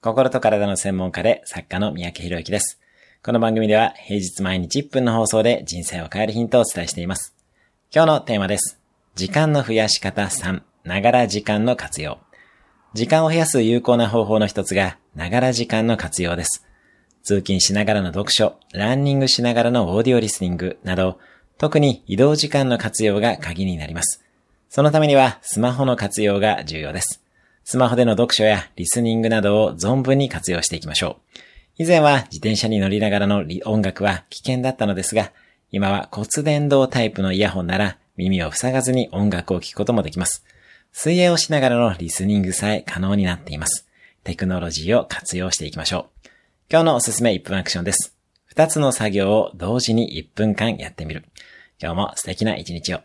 心と体の専門家で作家の三宅博之です。この番組では平日毎日1分の放送で人生を変えるヒントをお伝えしています。今日のテーマです。時間の増やし方3、ながら時間の活用。時間を増やす有効な方法の一つが、ながら時間の活用です。通勤しながらの読書、ランニングしながらのオーディオリスニングなど、特に移動時間の活用が鍵になります。そのためにはスマホの活用が重要です。スマホでの読書やリスニングなどを存分に活用していきましょう。以前は自転車に乗りながらの音楽は危険だったのですが、今は骨伝導タイプのイヤホンなら耳を塞がずに音楽を聴くこともできます。水泳をしながらのリスニングさえ可能になっています。テクノロジーを活用していきましょう。今日のおすすめ1分アクションです。2つの作業を同時に1分間やってみる。今日も素敵な一日を。